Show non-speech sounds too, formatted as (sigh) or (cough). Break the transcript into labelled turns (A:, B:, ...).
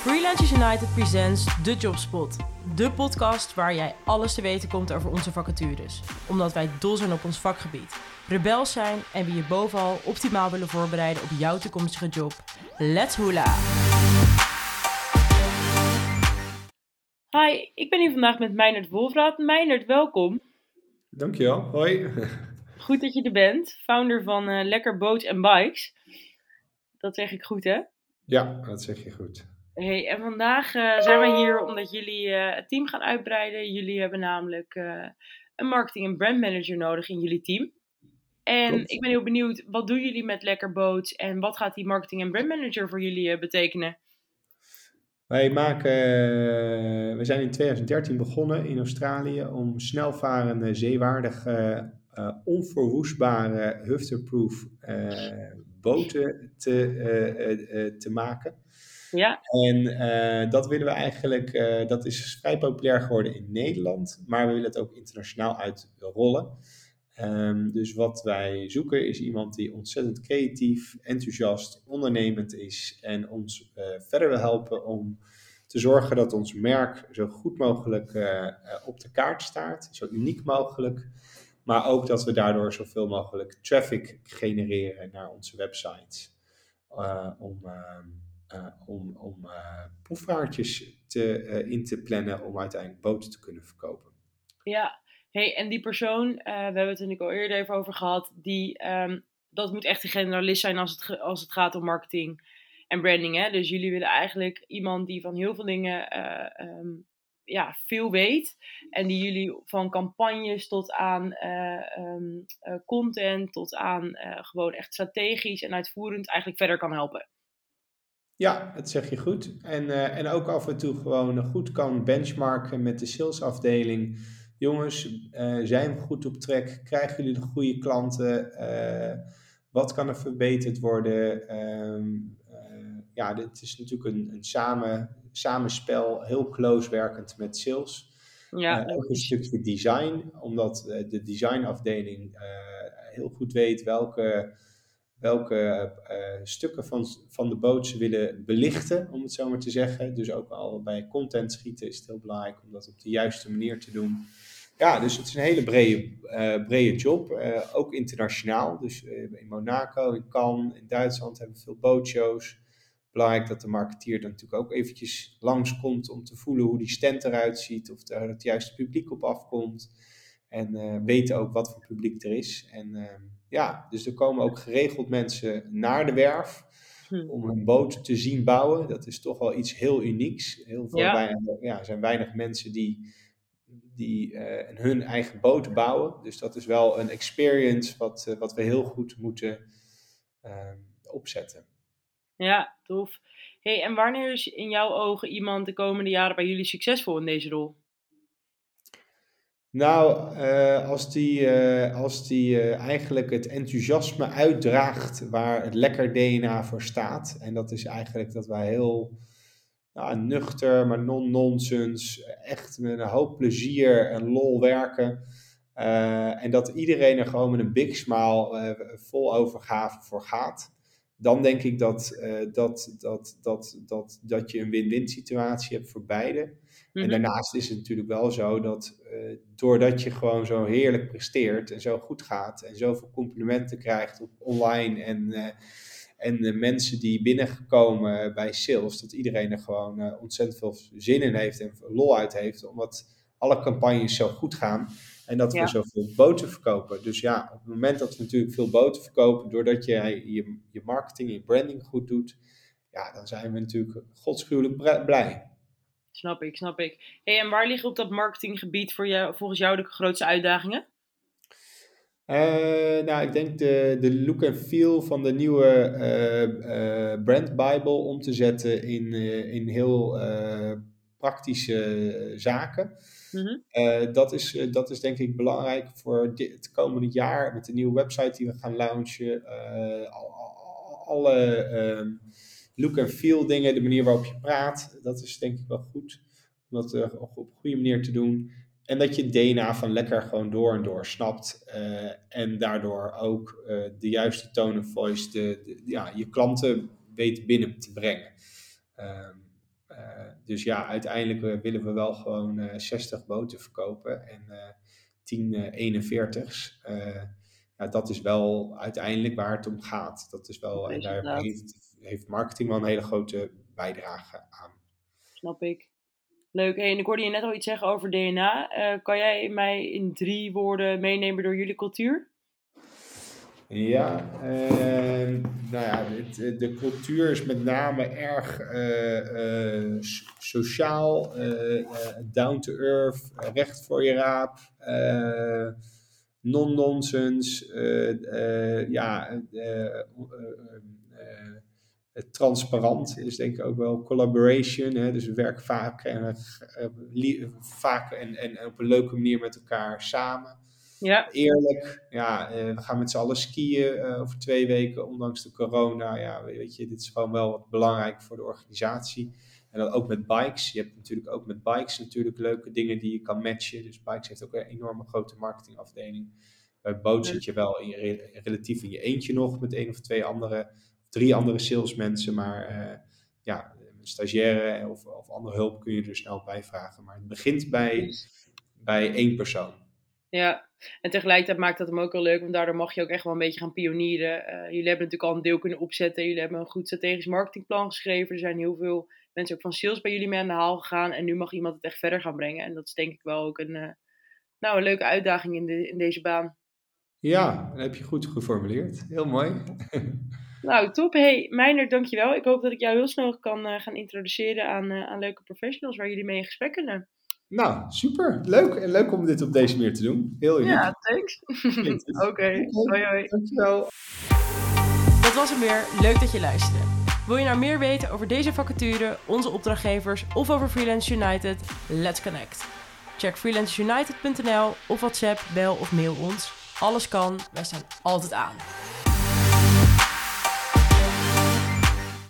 A: Freelancers United presents The Jobspot. De podcast waar jij alles te weten komt over onze vacatures. Omdat wij dol zijn op ons vakgebied. Rebels zijn en we je bovenal optimaal willen voorbereiden op jouw toekomstige job. Let's hula! Hi, ik ben hier vandaag met Meinert Wolfraat. Meinert, welkom.
B: Dankjewel, hoi.
A: Goed dat je er bent. Founder van uh, Lekker Boats en Bikes. Dat zeg ik goed, hè?
B: Ja, dat zeg je goed.
A: Hey, en vandaag uh, zijn we hier omdat jullie uh, het team gaan uitbreiden. Jullie hebben namelijk uh, een marketing- en brandmanager nodig in jullie team. En Klopt. ik ben heel benieuwd, wat doen jullie met Lekker Boats en wat gaat die marketing- en brandmanager voor jullie betekenen?
B: Wij maken, we zijn in 2013 begonnen in Australië om snelvarende, zeewaardige, onverwoestbare, hufterproof boten te, te maken.
A: Ja.
B: En uh, dat willen we eigenlijk, uh, dat is vrij populair geworden in Nederland, maar we willen het ook internationaal uitrollen. Um, dus wat wij zoeken is iemand die ontzettend creatief, enthousiast, ondernemend is en ons uh, verder wil helpen om te zorgen dat ons merk zo goed mogelijk op de kaart staat, zo uniek mogelijk, maar ook dat we daardoor zoveel mogelijk traffic genereren naar onze websites. om ehm, om, om uh, proefvaartjes te, uh, in te plannen om uiteindelijk boten te kunnen verkopen.
A: Ja, hey, en die persoon, we hebben het er natuurlijk al eerder even over gehad, die, um, dat moet echt een generalist zijn als het, als het gaat om marketing en branding. Hè? Dus jullie willen eigenlijk iemand die van heel veel dingen um, ja, veel weet. En die jullie van campagnes tot aan um, content, tot aan gewoon echt strategisch en uitvoerend eigenlijk verder kan helpen.
B: Ja, dat zeg je goed. En, uh, en ook af en toe gewoon goed kan benchmarken met de salesafdeling. Jongens, uh, zijn we goed op track? Krijgen jullie de goede klanten? Uh, wat kan er verbeterd worden? Um, ja, dit is natuurlijk een, een samen, samenspel, heel close werkend met sales.
A: Ja,
B: ook een stukje design, omdat de designafdeling heel goed weet welke welke uh, stukken van, van de boot ze willen belichten, om het zo maar te zeggen. Dus ook al bij content schieten is het heel belangrijk om dat op de juiste manier te doen. Ja, dus het is een hele brede, uh, brede job, uh, ook internationaal. Dus in Monaco, in Cannes, in Duitsland hebben we veel bootshows. Belangrijk dat de marketeer dan natuurlijk ook eventjes langskomt om te voelen hoe die stand eruit ziet, of er het juiste publiek op afkomt. En weten ook wat voor publiek er is. En ehm, ja, dus er komen ook geregeld mensen naar de werf hm. om hun boot te zien bouwen. Dat is toch wel iets heel unieks. Heel veel ja. Weinig, ja, er zijn weinig mensen die, die uh, hun eigen boot bouwen. Dus dat is wel een experience wat, uh, wat we heel goed moeten uh, opzetten.
A: Ja, tof. Hey, en wanneer is in jouw ogen iemand de komende jaren bij jullie succesvol in deze rol?
B: Nou, uh, als die, uh, als die uh, eigenlijk het enthousiasme uitdraagt waar het lekker DNA voor staat. En dat is eigenlijk dat wij heel nou, nuchter, maar non-nonsense, echt met een hoop plezier en lol werken. en dat iedereen er gewoon met een big smile vol overgave voor gaat. Dan denk ik dat, dat, dat, dat, dat, dat je een win-win situatie hebt voor beide. En
A: Mhm.
B: daarnaast is het natuurlijk wel zo dat uh, doordat je gewoon zo heerlijk presteert en zo goed gaat en zoveel complimenten krijgt op online en, uh, en de mensen die binnengekomen bij sales, dat iedereen er gewoon ontzettend veel zin in heeft en lol uit heeft, omdat alle campagnes zo goed gaan en dat
A: Ja.
B: we zoveel boten verkopen. Dus ja, op het moment dat we natuurlijk veel boten verkopen, doordat je je, je marketing, je branding goed doet, ja, dan zijn we natuurlijk godschuwelijk blij.
A: Snap ik, snap ik. Hey, en waar liggen op dat marketinggebied voor jou, volgens jou de grootste uitdagingen?
B: Eh, nou, ik denk de, de look en feel van de nieuwe eh, brand Bible om te zetten in, in heel praktische zaken.
A: Mhm.
B: Eh, dat, is, eh, dat is denk ik belangrijk voor dit, het komende jaar met de nieuwe website die we gaan launchen. Eh, al- al- alle ehm, look en feel dingen, de manier waarop je praat, dat is denk ik wel goed om dat eh, op een goede manier te doen. En dat je DNA van lekker gewoon door en door snapt. eh, en daardoor ook eh, de juiste tone of voice, de, de- ja, je klanten weet binnen te brengen. Ehm, eh, dus ja, uiteindelijk willen we wel gewoon 60 boten verkopen en 10 41's. ja, dat is wel uiteindelijk waar het om gaat. Dat is wel, daar heeft, heeft marketing wel een hele grote bijdrage aan.
A: Snap ik. Leuk. Hey, en ik hoorde je net al iets zeggen over DNA. Uh, kan jij mij in drie woorden meenemen door jullie cultuur?
B: Ja, uh, nou ja, de, cultuur is met name erg uh, sociaal, down to earth, recht voor je raap, non-nonsense, ja, transparant is denk ik ook wel collaboration. Hè? Dus we werken vaak en, vaak en, en, op een leuke manier met elkaar samen.
A: Ja.
B: Eerlijk, ja, uh, we gaan met z'n allen skiën uh, over twee weken, ondanks de corona. Ja, weet je, dit is gewoon wel wat belangrijk voor de organisatie. En dan ook met bikes. Je hebt natuurlijk ook met bikes natuurlijk leuke dingen die je kan matchen. Dus bikes heeft ook een enorme grote marketingafdeling. Bij boot zit je wel in je, relatief in je eentje nog met één of twee andere drie andere salesmensen, maar uh, ja, stagiaire of, of andere hulp kun je er snel bij vragen. Maar het begint bij, bij één persoon.
A: Ja, en tegelijkertijd maakt dat hem ook wel leuk, want daardoor mag je ook echt wel een beetje gaan pionieren. Uh, jullie hebben natuurlijk al een deel kunnen opzetten. Jullie hebben een goed strategisch marketingplan geschreven. Er zijn heel veel mensen ook van sales bij jullie mee aan de haal gegaan. En nu mag iemand het echt verder gaan brengen. En dat is denk ik wel ook een, uh, nou, een leuke uitdaging in, de, in deze baan.
B: Ja, dat heb je goed geformuleerd. Heel mooi. (laughs)
A: Nou, top. Hey, Meijner, dankjewel. Ik hoop dat ik jou heel snel kan uh, gaan introduceren aan, aan leuke professionals waar jullie mee in gesprek kunnen.
B: Nou, super. Leuk. En leuk om dit op deze manier te doen. Heel
A: leuk. Ja, thanks. (laughs) Oké, okay. hoi hoi.
B: Dankjewel.
A: Dat was hem weer. Leuk dat je luisterde. Wil je nou meer weten over deze vacature, onze opdrachtgevers of over Freelance United? Let's connect. Check freelanceunited.nl of WhatsApp, bel of mail ons. Alles kan, wij staan altijd aan.